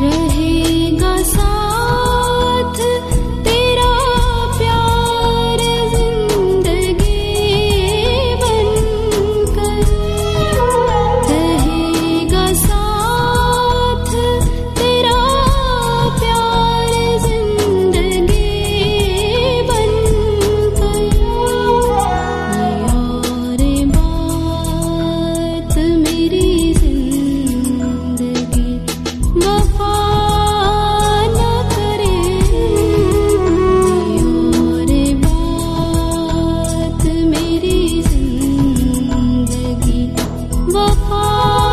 रहेगा सा Oh.